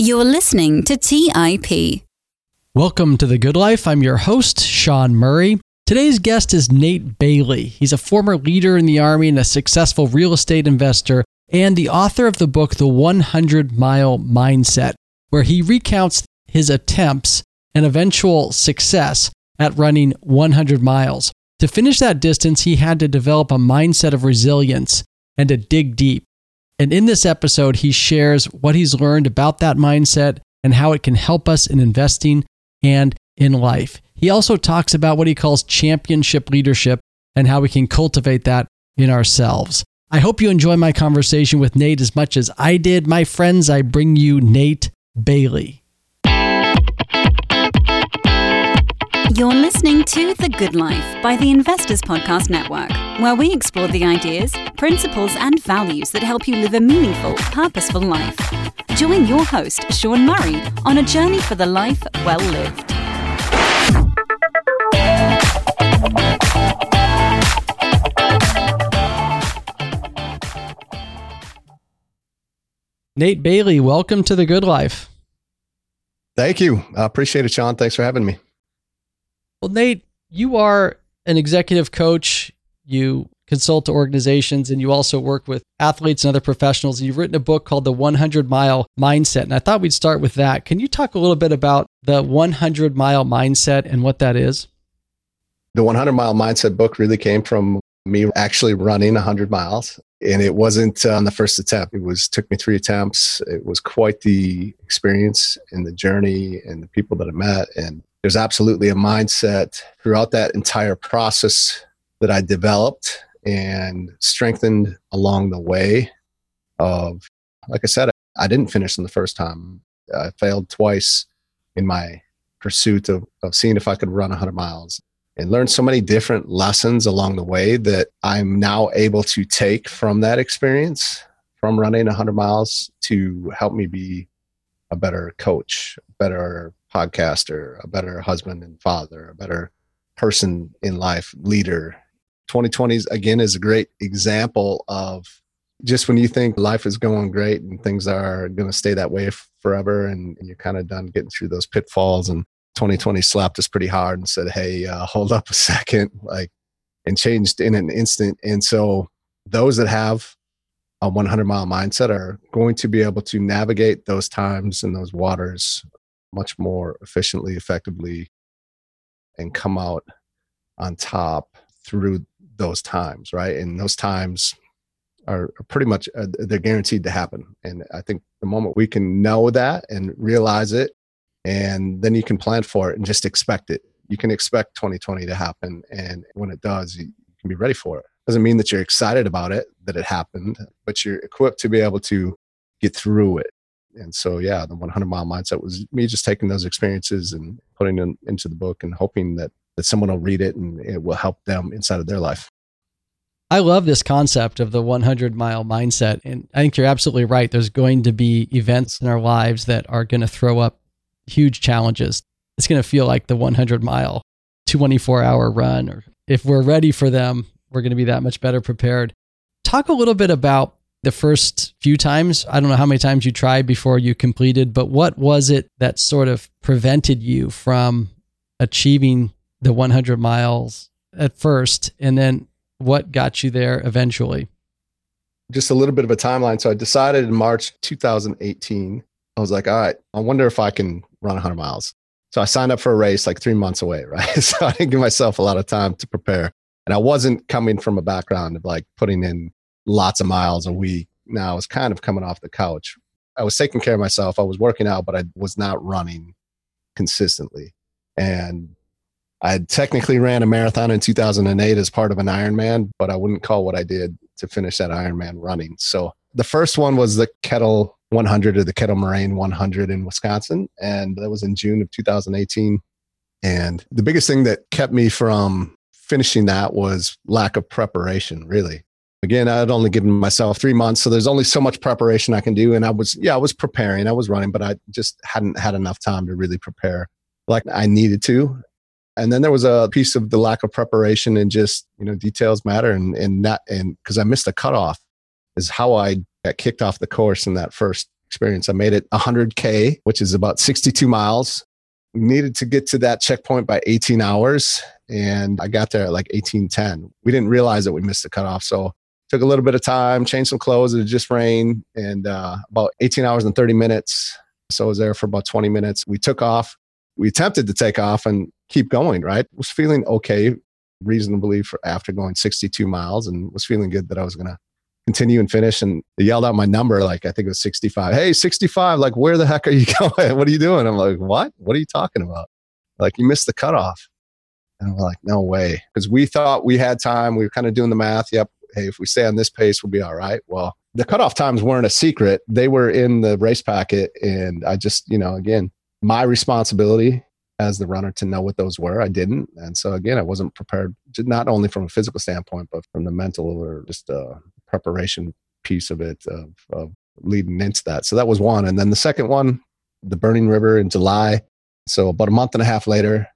You're listening to TIP. Welcome to The Good Life. I'm your host, Sean Murray. Today's guest is Nate Bailey. He's a former leader in the Army and a successful real estate investor, and the author of the book, The 100 Mile Mindset, where he recounts his attempts and eventual success at running 100 miles. To finish that distance, he had to develop a mindset of resilience and to dig deep. And in this episode, he shares what he's learned about that mindset and how it can help us in investing and in life. He also talks about what he calls championship leadership and how we can cultivate that in ourselves. I hope you enjoy my conversation with Nate as much as I did. My friends, I bring you Nate Bailey. You're listening to The Good Life by the Investors Podcast Network, where we explore the ideas, principles, and values that help you live a meaningful, purposeful life. Join your host, Sean Murray, on a journey for the life well lived. Nate Bailey, welcome to The Good Life. Thank you. I appreciate it, Sean. Thanks for having me. Well, Nate, you are an executive coach. You consult to organizations and you also work with athletes and other professionals. And you've written a book called The 100 Mile Mindset. And I thought we'd start with that. Can you talk a little bit about the 100 Mile Mindset and what that is? The 100 Mile Mindset book really came from me actually running 100 miles. And it wasn't uh, on the first attempt. It was took me three attempts. It was quite the experience and the journey and the people that I met. And there's absolutely a mindset throughout that entire process that I developed and strengthened along the way of like I said, I didn't finish in the first time. I failed twice in my pursuit of, of seeing if I could run 100 miles and learned so many different lessons along the way that I'm now able to take from that experience from running 100 miles to help me be a better coach, better podcaster, a better husband and father, a better person in life, leader. 2020 again is a great example of just when you think life is going great and things are going to stay that way forever and, you're kind of done getting through those pitfalls and 2020 slapped us pretty hard and said hey uh, hold up a second like and changed in an instant and so those that have a 100 mile mindset are going to be able to navigate those times and those waters much more efficiently, effectively, and come out on top through those times, right? And those times are pretty much uh, they're guaranteed to happen. And I think the moment we can know that and realize it, and then you can plan for it and just expect it. You can expect 2020 to happen, and when it does, you can be ready for it. Doesn't mean that you're excited about it that it happened, but you're equipped to be able to get through it and so yeah the 100 mile mindset was me just taking those experiences and putting them into the book and hoping that that someone will read it and it will help them inside of their life I love this concept of the 100 mile mindset. And I think you're absolutely right. There's going to be events in our lives that are going to throw up huge challenges. It's going to feel like the 100 mile 24 hour run. Or if we're ready for them, we're going to be that much better prepared. Talk a little bit about the first few times. I don't know how many times you tried before you completed, but what was it that sort of prevented you from achieving the 100 miles at first? And then what got you there eventually? Just a little bit of a timeline. So I decided in March 2018, I was like, all right, I wonder if I can run 100 miles. So I signed up for a race like three months away, right? So I didn't give myself a lot of time to prepare. And I wasn't coming from a background of like putting in lots of miles a week. Now I was kind of coming off the couch. I was taking care of myself. I was working out, but I was not running consistently. And I technically ran a marathon in 2008 as part of an Ironman, but I wouldn't call what I did to finish that Ironman running. So the first one was the Kettle 100 or the Kettle Moraine 100 in Wisconsin. And that was in June of 2018. And the biggest thing that kept me from finishing that was lack of preparation, really again i'd only given myself three months so there's only so much preparation i can do and i was yeah i was preparing i was running but i just hadn't had enough time to really prepare like i needed to and then there was a piece of the lack of preparation and just you know details matter and and that and because i missed a cutoff is how i got kicked off the course in that first experience. I made it 100K, which is about 62 miles. We needed to get to that checkpoint by 18 hours, and I got there at like 1810. We didn't realize that we missed the cutoff, so took a little bit of time, changed some clothes. It just rained, and uh, about 18 hours and 30 minutes. So I was there for about 20 minutes. We took off. We attempted to take off and keep going. Right, was feeling okay, reasonably for after going 62 miles, and was feeling good that I was going to continue and finish. And they yelled out my number, like I think it was 65. Hey, 65, like where the heck are you going? what are you doing? I'm like, what? What are you talking about? Like you missed the cutoff. And I'm like, no way. Because we thought we had time. We were kind of doing the math. Yep. Hey, if we stay on this pace, we'll be all right. Well, the cutoff times weren't a secret. They were in the race packet. And I just, you know, again, my responsibility as the runner to know what those were. I didn't. And so again, I wasn't prepared, not only from a physical standpoint, but from the mental or just uh, preparation piece of it of, of leading into that. So that was one. And then the second one, the Burning River in July. So about a month and a half later,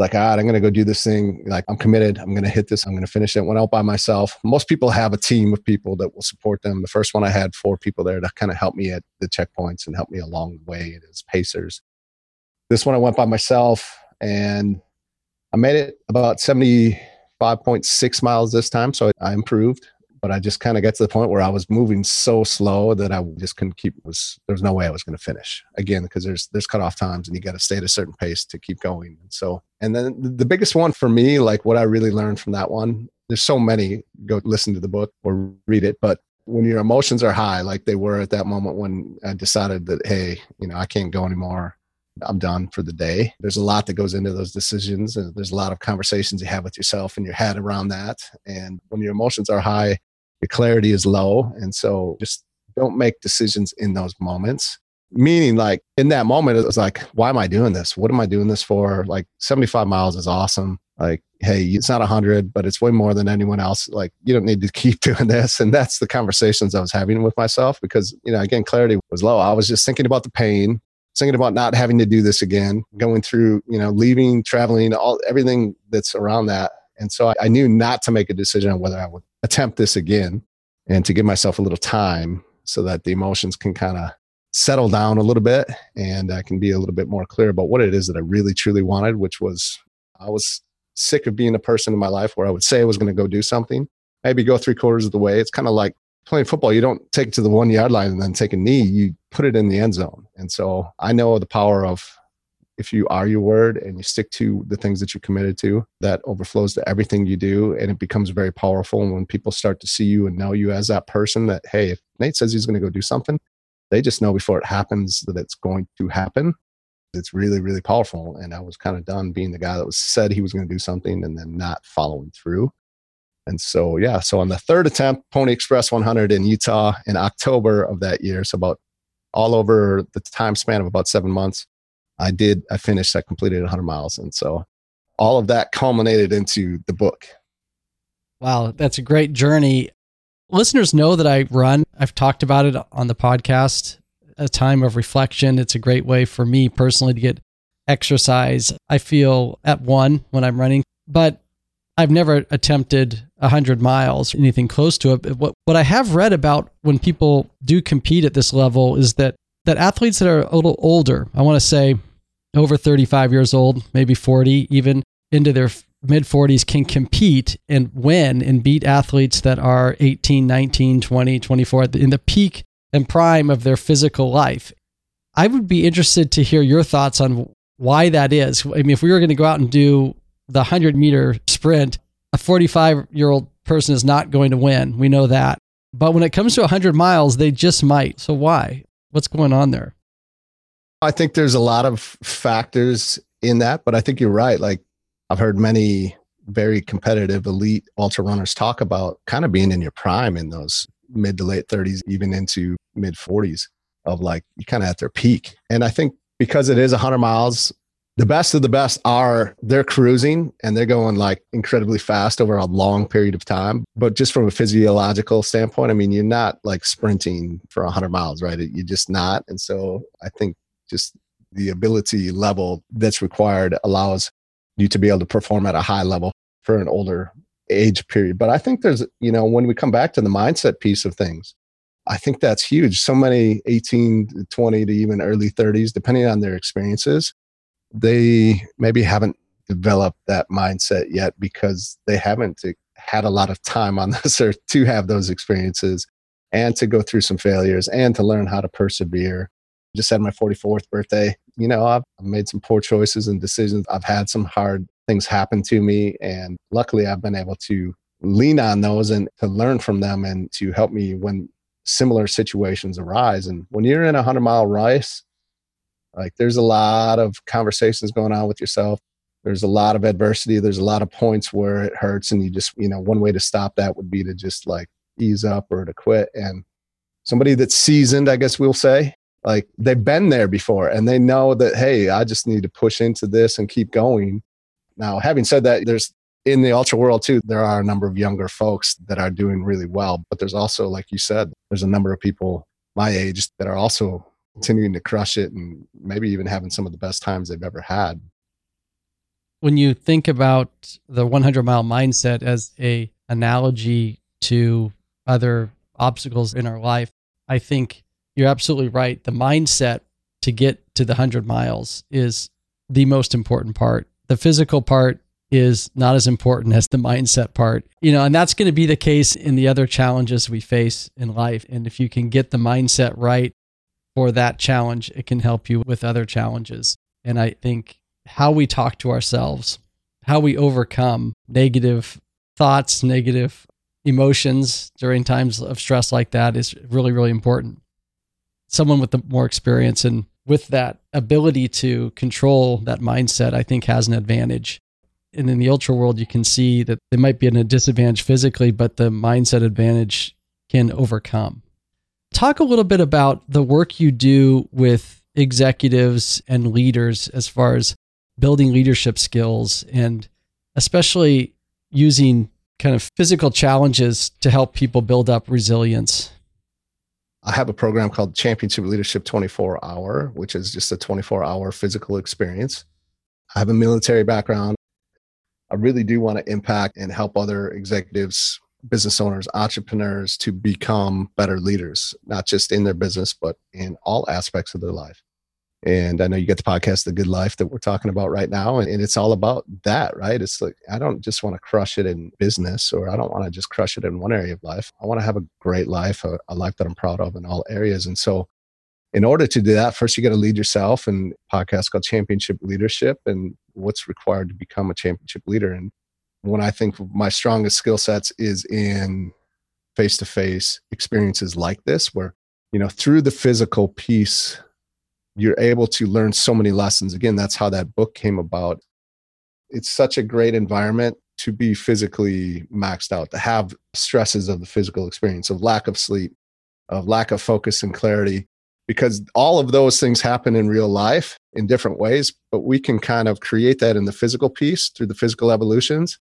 like, all right, I'm going to go do this thing. Like, I'm committed. I'm going to hit this. I'm going to finish it. Went out by myself. Most people have a team of people that will support them. The first one I had four people there to kind of help me at the checkpoints and help me along the way as pacers. This one I went by myself and I made it about 75.6 miles this time. So I improved but I just kind of got to the point where I was moving so slow that I just couldn't keep was there's no way I was going to finish again because there's there's cutoff times and you got to stay at a certain pace to keep going. And so and then the biggest one for me, like what I really learned from that one, there's so many. Go listen to the book or read it, but when your emotions are high, like they were at that moment when I decided that hey, you know I can't go anymore. I'm done for the day. There's a lot that goes into those decisions, and there's a lot of conversations you have with yourself in your head around that. And when your emotions are high, your clarity is low. And so just don't make decisions in those moments. Meaning, like in that moment, it was like, why am I doing this? What am I doing this for? Like 75 miles is awesome. Like, hey, it's not 100, but it's way more than anyone else. Like, you don't need to keep doing this. And that's the conversations I was having with myself because, you know, again, clarity was low. I was just thinking about the pain, thinking about not having to do this again, going through, you know, leaving, traveling, all everything that's around that. And so I, I knew not to make a decision on whether I would attempt this again and to give myself a little time so that the emotions can kind of settle down a little bit and I can be a little bit more clear about what it is that I really truly wanted, which was I was sick of being a person in my life where I would say I was going to go do something, maybe go three quarters of the way. It's kind of like playing football. You don't take it to the one yard line and then take a knee, you put it in the end zone. And so I know the power of if you are your word and you stick to the things that you're committed to, that overflows to everything you do. And it becomes very powerful. And when people start to see you and know you as that person, that, hey, if Nate says he's going to go do something, they just know before it happens that it's going to happen. It's really, really powerful. And I was kind of done being the guy that was said he was going to do something and then not following through. And so, yeah, so on the third attempt, Pony Express 100 in Utah in October of that year, so about all over the time span of about seven months, I did, I finished, I completed 100 miles. And so all of that culminated into the book. Wow, that's a great journey. Listeners know that I run. I've talked about it on the podcast, a time of reflection. It's a great way for me personally to get exercise. I feel at one when I'm running, but I've never attempted 100 miles, anything close to it. What, what I have read about when people do compete at this level is that that athletes that are a little older, I want to say over 35 years old, maybe 40, even into their mid 40s, can compete and win and beat athletes that are 18, 19, 20, 24 in the peak and prime of their physical life. I would be interested to hear your thoughts on why that is. I mean, if we were going to go out and do the 100 meter sprint, a 45 year old person is not going to win. We know that. But when it comes to 100 miles, they just might. So why? What's going on there? I think there's a lot of factors in that, but I think you're right. Like I've heard many very competitive elite ultra runners talk about kind of being in your prime in those mid to late 30s, even into mid 40s of like you kind of at their peak. And I think because it is 100 miles, the best of the best are they're cruising and they're going like incredibly fast over a long period of time. But just from a physiological standpoint, I mean, you're not like sprinting for 100 miles, right? You're just not. And so I think just the ability level that's required allows you to be able to perform at a high level for an older age period. But I think there's, you know, when we come back to the mindset piece of things, I think that's huge. So many 18, 20 to even early 30s, depending on their experiences, they maybe haven't developed that mindset yet because they haven't had a lot of time on this earth to have those experiences and to go through some failures and to learn how to persevere. Just had my 44th birthday. You know, I've made some poor choices and decisions. I've had some hard things happen to me. And luckily, I've been able to lean on those and to learn from them and to help me when similar situations arise. And when you're in a 100 mile race, like there's a lot of conversations going on with yourself. There's a lot of adversity. There's a lot of points where it hurts. And you just, you know, one way to stop that would be to just like ease up or to quit. And somebody that's seasoned, I guess we'll say, like they've been there before and they know that, hey, I just need to push into this and keep going. Now, having said that, there's in the ultra world too, there are a number of younger folks that are doing really well. But there's also, like you said, there's a number of people my age that are also continuing to crush it and maybe even having some of the best times they've ever had. When you think about the 100 mile mindset as a analogy to other obstacles in our life, I think you're absolutely right. The mindset to get to the 100 miles is the most important part. The physical part is not as important as the mindset part. You know, and that's going to be the case in the other challenges we face in life. And if you can get the mindset right for that challenge, it can help you with other challenges. And I think how we talk to ourselves, how we overcome negative thoughts, negative emotions during times of stress like that is really, really important. Someone with the more experience and with that ability to control that mindset, I think has an advantage. And in the ultra world, you can see that they might be in a disadvantage physically, but the mindset advantage can overcome. Talk a little bit about the work you do with executives and leaders as far as building leadership skills and especially using kind of physical challenges to help people build up resilience? I have a program called Championship Leadership 24 Hour, which is just a 24 hour physical experience. I have a military background. I really do want to impact and help other executives, business owners, entrepreneurs to become better leaders, not just in their business, but in all aspects of their life. And I know you get the podcast, The Good Life, that we're talking about right now. And, it's all about that, right? It's like, I don't just want to crush it in business or I don't want to just crush it in one area of life. I want to have a great life, a, a life that I'm proud of in all areas. And so, in order to do that, first you got to lead yourself. And podcast called Championship Leadership and what's required to become a championship leader. And when I think my strongest skill sets is in face to face experiences like this, where, you know, through the physical piece you're able to learn so many lessons. Again, that's how that book came about. It's such a great environment to be physically maxed out, to have stresses of the physical experience, of lack of sleep, of lack of focus and clarity, because all of those things happen in real life in different ways, but we can kind of create that in the physical piece through the physical evolutions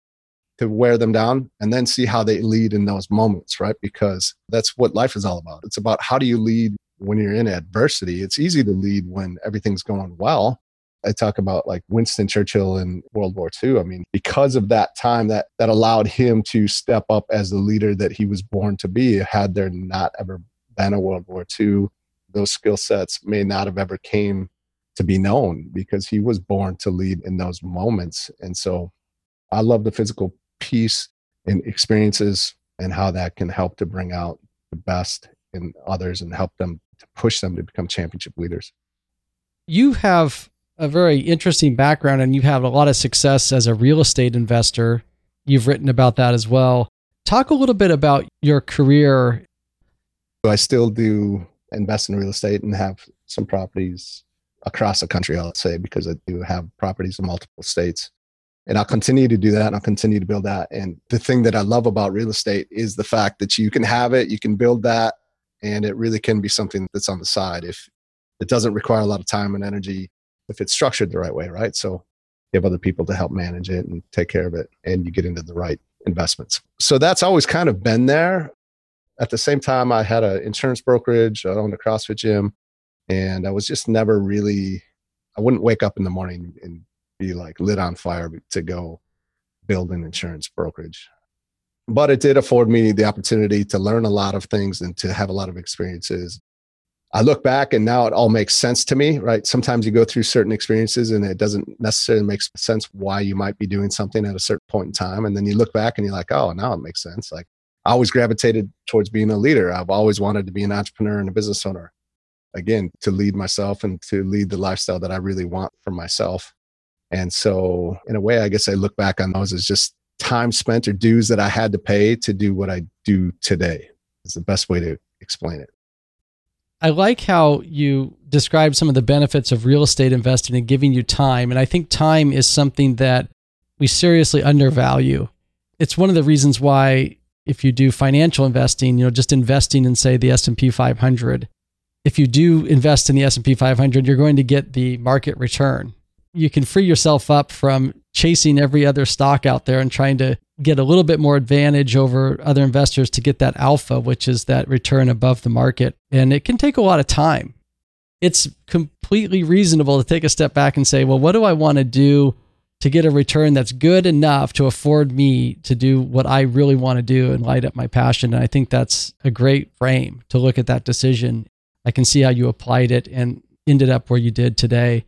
to wear them down and then see how they lead in those moments, right? Because that's what life is all about. It's about how do you lead when you're in adversity, it's easy to lead when everything's going well. I talk about like Winston Churchill in World War II. I mean, because of that time that that allowed him to step up as the leader that he was born to be, had there not ever been a World War II, those skill sets may not have ever came to be known because he was born to lead in those moments. And so I love the physical piece and experiences and how that can help to bring out the best in others and help them to push them to become championship leaders. You have a very interesting background and you have a lot of success as a real estate investor. You've written about that as well. Talk a little bit about your career. I still do invest in real estate and have some properties across the country, I'll say, because I do have properties in multiple states. And I'll continue to do that and I'll continue to build that. And the thing that I love about real estate is the fact that you can have it, you can build that, and it really can be something that's on the side if it doesn't require a lot of time and energy if it's structured the right way right? So you have other people to help manage it and take care of it and you get into the right investments. So that's always kind of been there. At the same time i had an insurance brokerage. I owned a crossfit gym and i was just never really i wouldn't wake up in the morning and be like lit on fire to go build an insurance brokerage but it did afford me the opportunity to learn a lot of things and to have a lot of experiences. I look back and now it all makes sense to me, right? Sometimes you go through certain experiences and it doesn't necessarily make sense why you might be doing something at a certain point in time. And then you look back and you're like, oh, now it makes sense. Like I always gravitated towards being a leader. I've always wanted to be an entrepreneur and a business owner. Again, to lead myself and to lead the lifestyle that I really want for myself. And so, in a way, I guess I look back on those as just time spent or dues that I had to pay to do what I do today. Is the best way to explain it. I like how you describe some of the benefits of real estate investing and giving you time. And I think time is something that we seriously undervalue. It's one of the reasons why if you do financial investing, you know, just investing in say the S&P 500, if you do invest in the S&P 500, you're going to get the market return you can free yourself up from chasing every other stock out there and trying to get a little bit more advantage over other investors to get that alpha, which is that return above the market. And it can take a lot of time. It's completely reasonable to take a step back and say, well, what do I want to do to get a return that's good enough to afford me to do what I really want to do and light up my passion? And I think that's a great frame to look at that decision. I can see how you applied it and ended up where you did today.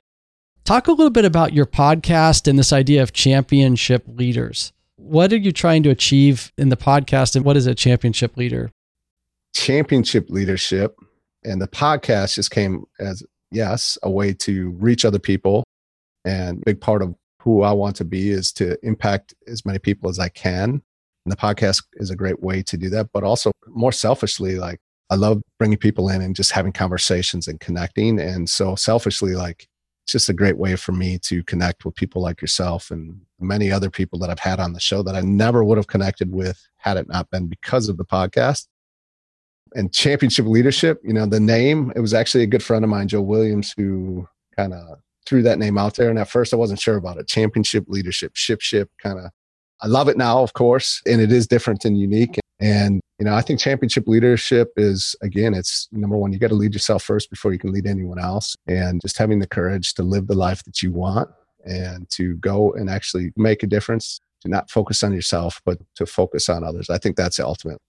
Talk a little bit about your podcast and this idea of championship leaders. What are you trying to achieve in the podcast, and what is a championship leader? Championship leadership and the podcast just came as, yes, a way to reach other people. And big part of who I want to be is to impact as many people as I can. And the podcast is a great way to do that, but also more selfishly, like I love bringing people in and just having conversations and connecting. And so selfishly, like it's just a great way for me to connect with people like yourself and many other people that I've had on the show that I never would have connected with had it not been because of the podcast. And championship leadership, you know, the name, it was actually a good friend of mine, Joe Williams, who kind of threw that name out there. And at first I wasn't sure about it. Championship leadership, ship, ship, kind of. I love it now, of course, and it is different and unique. And, you know, I think championship leadership is, again, it's number one, you got to lead yourself first before you can lead anyone else. And just having the courage to live the life that you want and to go and actually make a difference, to not focus on yourself, but to focus on others. I think that's the ultimate.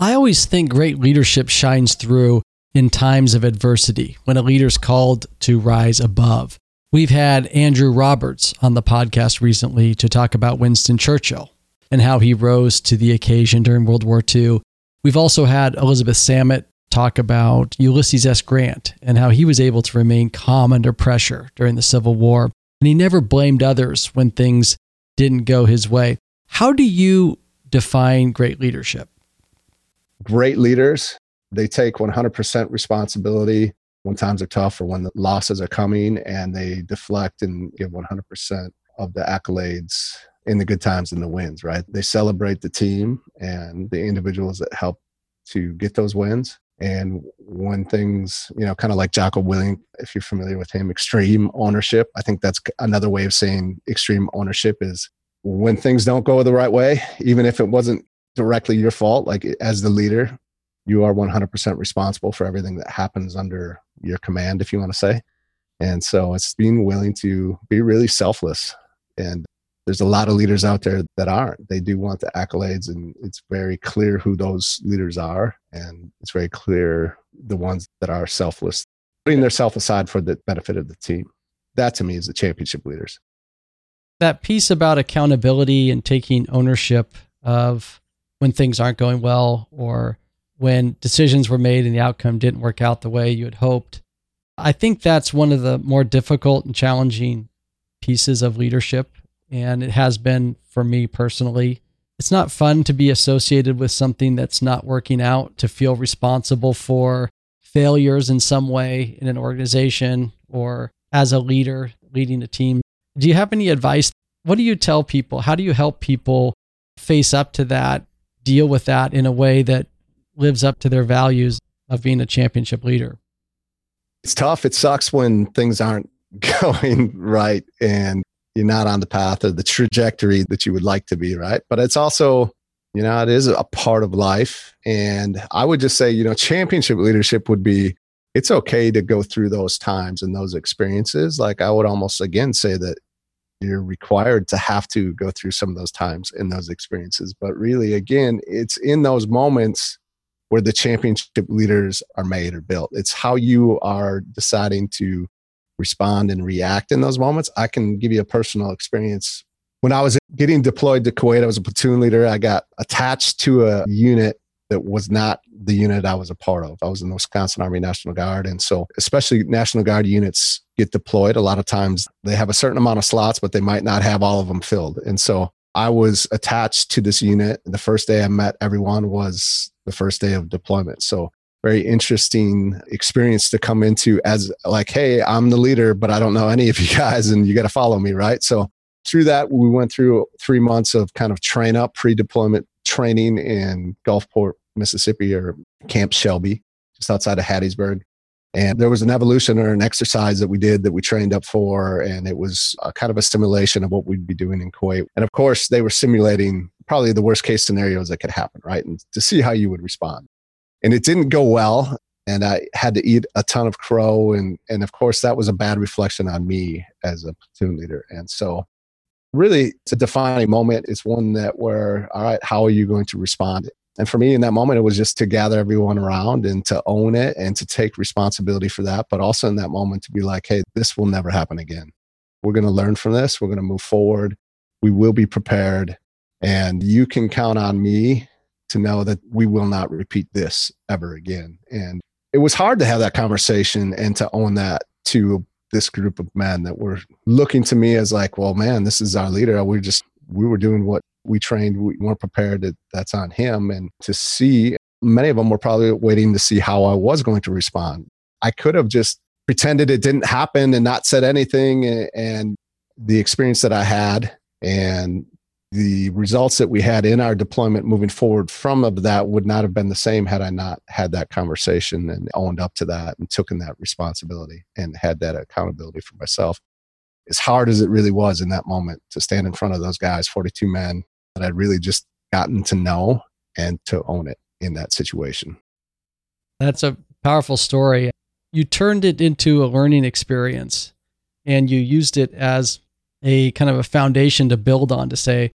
I always think great leadership shines through in times of adversity when a leader's called to rise above. We've had Andrew Roberts on the podcast recently to talk about Winston Churchill and how he rose to the occasion during World War II. We've also had Elizabeth Samet talk about Ulysses S. Grant and how he was able to remain calm under pressure during the Civil War. And he never blamed others when things didn't go his way. How do you define great leadership? Great leaders, they take 100% responsibility when times are tough or when the losses are coming, and they deflect and give 100% of the accolades in the good times and the wins, right? They celebrate the team and the individuals that help to get those wins. And when things, you know, kind of like Jocko Willink, if you're familiar with him, extreme ownership. I think that's another way of saying extreme ownership is when things don't go the right way, even if it wasn't directly your fault, like as the leader, you are 100% responsible for everything that happens under your command, if you want to say. And so it's being willing to be really selfless and there's a lot of leaders out there that aren't. They do want the accolades, and it's very clear who those leaders are, and it's very clear the ones that are selfless, putting their self aside for the benefit of the team. That to me is the championship leaders. That piece about accountability and taking ownership of when things aren't going well or when decisions were made and the outcome didn't work out the way you had hoped. I think that's one of the more difficult and challenging pieces of leadership and it has been for me personally. It's not fun to be associated with something that's not working out, to feel responsible for failures in some way in an organization or as a leader leading a team. Do you have any advice? What do you tell people? How do you help people face up to that, deal with that in a way that lives up to their values of being a championship leader? It's tough. It sucks when things aren't going right and you're not on the path or the trajectory that you would like to be, right? But it's also, you know, it is a part of life. And I would just say, you know, championship leadership would be it's okay to go through those times and those experiences. Like I would almost again say that you're required to have to go through some of those times and those experiences. But really, again, it's in those moments where the championship leaders are made or built. It's how you are deciding to respond and react in those moments. I can give you a personal experience. When I was getting deployed to Kuwait, I was a platoon leader. I got attached to a unit that was not the unit I was a part of. I was in the Wisconsin Army National Guard. And so, especially National Guard units get deployed, a lot of times they have a certain amount of slots, but they might not have all of them filled. And so, I was attached to this unit. The first day I met everyone was the first day of deployment. So, very interesting experience to come into as like, hey, I'm the leader, but I don't know any of you guys and you got to follow me, right? So, through that, we went through three months of kind of train up, pre deployment training in Gulfport, Mississippi, or Camp Shelby, just outside of Hattiesburg. And there was an evolution or an exercise that we did that we trained up for. And it was a kind of a simulation of what we'd be doing in Kuwait. And of course, they were simulating probably the worst case scenarios that could happen, right? And to see how you would respond. And it didn't go well. And I had to eat a ton of crow. And, and of course, that was a bad reflection on me as a platoon leader. And so, really, it's a defining moment. It's one that where, all right, how are you going to respond? And for me in that moment, it was just to gather everyone around and to own it and to take responsibility for that. But also in that moment to be like, hey, this will never happen again. We're going to learn from this. We're going to move forward. We will be prepared. And you can count on me to know that we will not repeat this ever again. And it was hard to have that conversation and to own that to this group of men that were looking to me as like, well, man, this is our leader. We just, we were doing what we trained, we weren't prepared that that's on him. And to see, many of them were probably waiting to see how I was going to respond. I could have just pretended it didn't happen and not said anything. And the experience that I had and the results that we had in our deployment moving forward from that would not have been the same had I not had that conversation and owned up to that and taken that responsibility and had that accountability for myself. As hard as it really was in that moment to stand in front of those guys, 42 men, that I'd really just gotten to know and to own it in that situation. That's a powerful story. You turned it into a learning experience and you used it as a kind of a foundation to build on to say,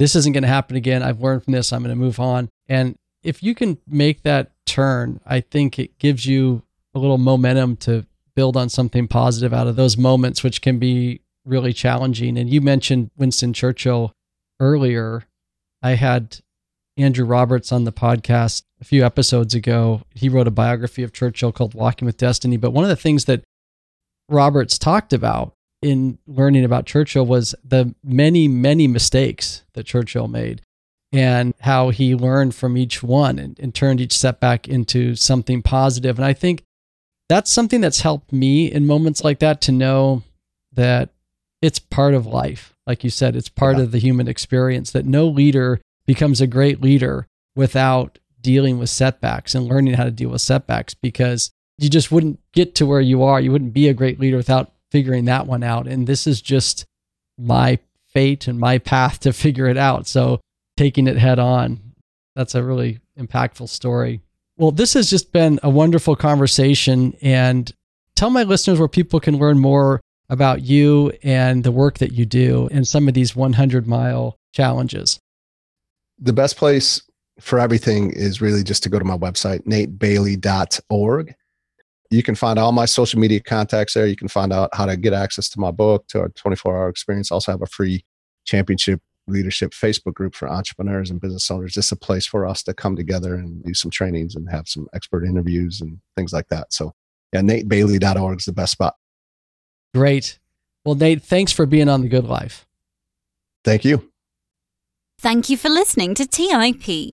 this isn't going to happen again. I've learned from this. I'm going to move on. And if you can make that turn, I think it gives you a little momentum to build on something positive out of those moments, which can be really challenging. And you mentioned Winston Churchill earlier, I had Andrew Roberts on the podcast a few episodes ago. He wrote a biography of Churchill called Walking with Destiny. But one of the things that Roberts talked about in learning about Churchill was the many, many mistakes that Churchill made and how he learned from each one and, and turned each setback into something positive. And I think that's something that's helped me in moments like that to know that it's part of life like you said, it's part yeah. of the human experience that no leader becomes a great leader without dealing with setbacks and learning how to deal with setbacks because you just wouldn't get to where you are. You wouldn't be a great leader without figuring that one out. And this is just my fate and my path to figure it out. So taking it head on, that's a really impactful story. Well, this has just been a wonderful conversation. And tell my listeners where people can learn more about you and the work that you do and some of these 100 mile challenges? The best place for everything is really just to go to my website, natebailey.org. You can find all my social media contacts there. You can find out how to get access to my book, to our 24 hour experience. Also, have a free championship leadership Facebook group for entrepreneurs and business owners. Just a place for us to come together and do some trainings and have some expert interviews and things like that. So, yeah, natebailey.org is the best spot. Great. Well, Nate, thanks for being on The Good Life. Thank you. Thank you for listening to TIP.